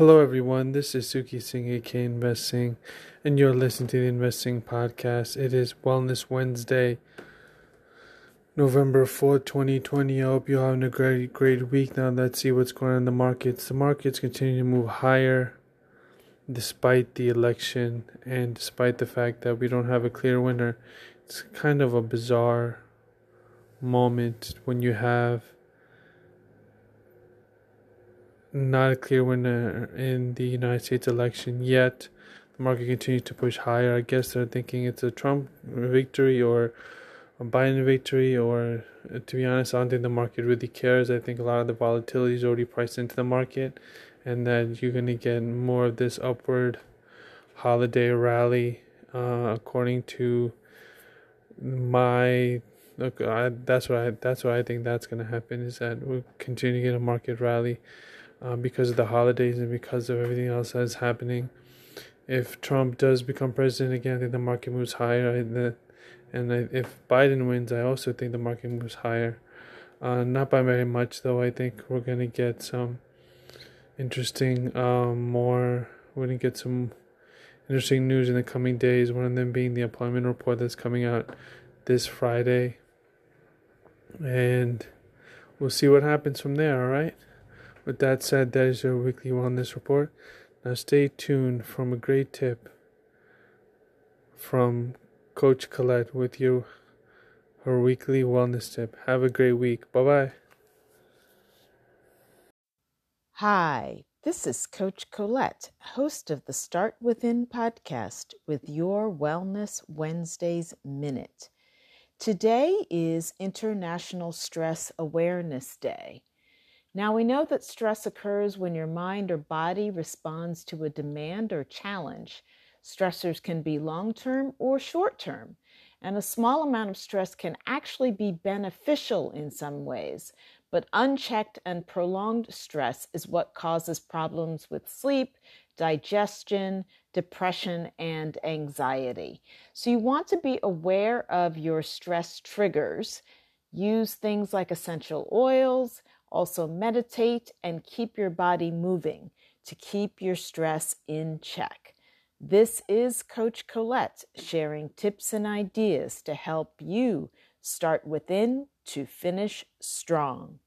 Hello, everyone. This is Suki Singh, AK Investing, and you're listening to the Investing Podcast. It is Wellness Wednesday, November 4th, 2020. I hope you're having a great, great week. Now, let's see what's going on in the markets. The markets continue to move higher despite the election and despite the fact that we don't have a clear winner. It's kind of a bizarre moment when you have not a clear winner in the United States election yet. The market continues to push higher. I guess they're thinking it's a Trump victory or a Biden victory, or to be honest, I don't think the market really cares. I think a lot of the volatility is already priced into the market, and that you're going to get more of this upward holiday rally, uh, according to my look. I, that's what I that's what I think that's going to happen. Is that we'll continue to get a market rally uh, because of the holidays and because of everything else that's happening. If Trump does become president again, I think the market moves higher. And, the, and if Biden wins, I also think the market moves higher. Uh, not by very much, though. I think we're going to get some interesting, um, more, we're going to get some interesting news in the coming days. One of them being the employment report that's coming out this Friday. And we'll see what happens from there, all right? With that said, that is your weekly wellness report. Now stay tuned from a great tip from Coach Colette with you, her weekly wellness tip. Have a great week. Bye bye. Hi, this is Coach Colette, host of the Start Within podcast with your Wellness Wednesdays Minute. Today is International Stress Awareness Day. Now, we know that stress occurs when your mind or body responds to a demand or challenge. Stressors can be long term or short term, and a small amount of stress can actually be beneficial in some ways. But unchecked and prolonged stress is what causes problems with sleep, digestion, depression, and anxiety. So, you want to be aware of your stress triggers. Use things like essential oils also, meditate and keep your body moving to keep your stress in check. This is Coach Colette sharing tips and ideas to help you start within to finish strong.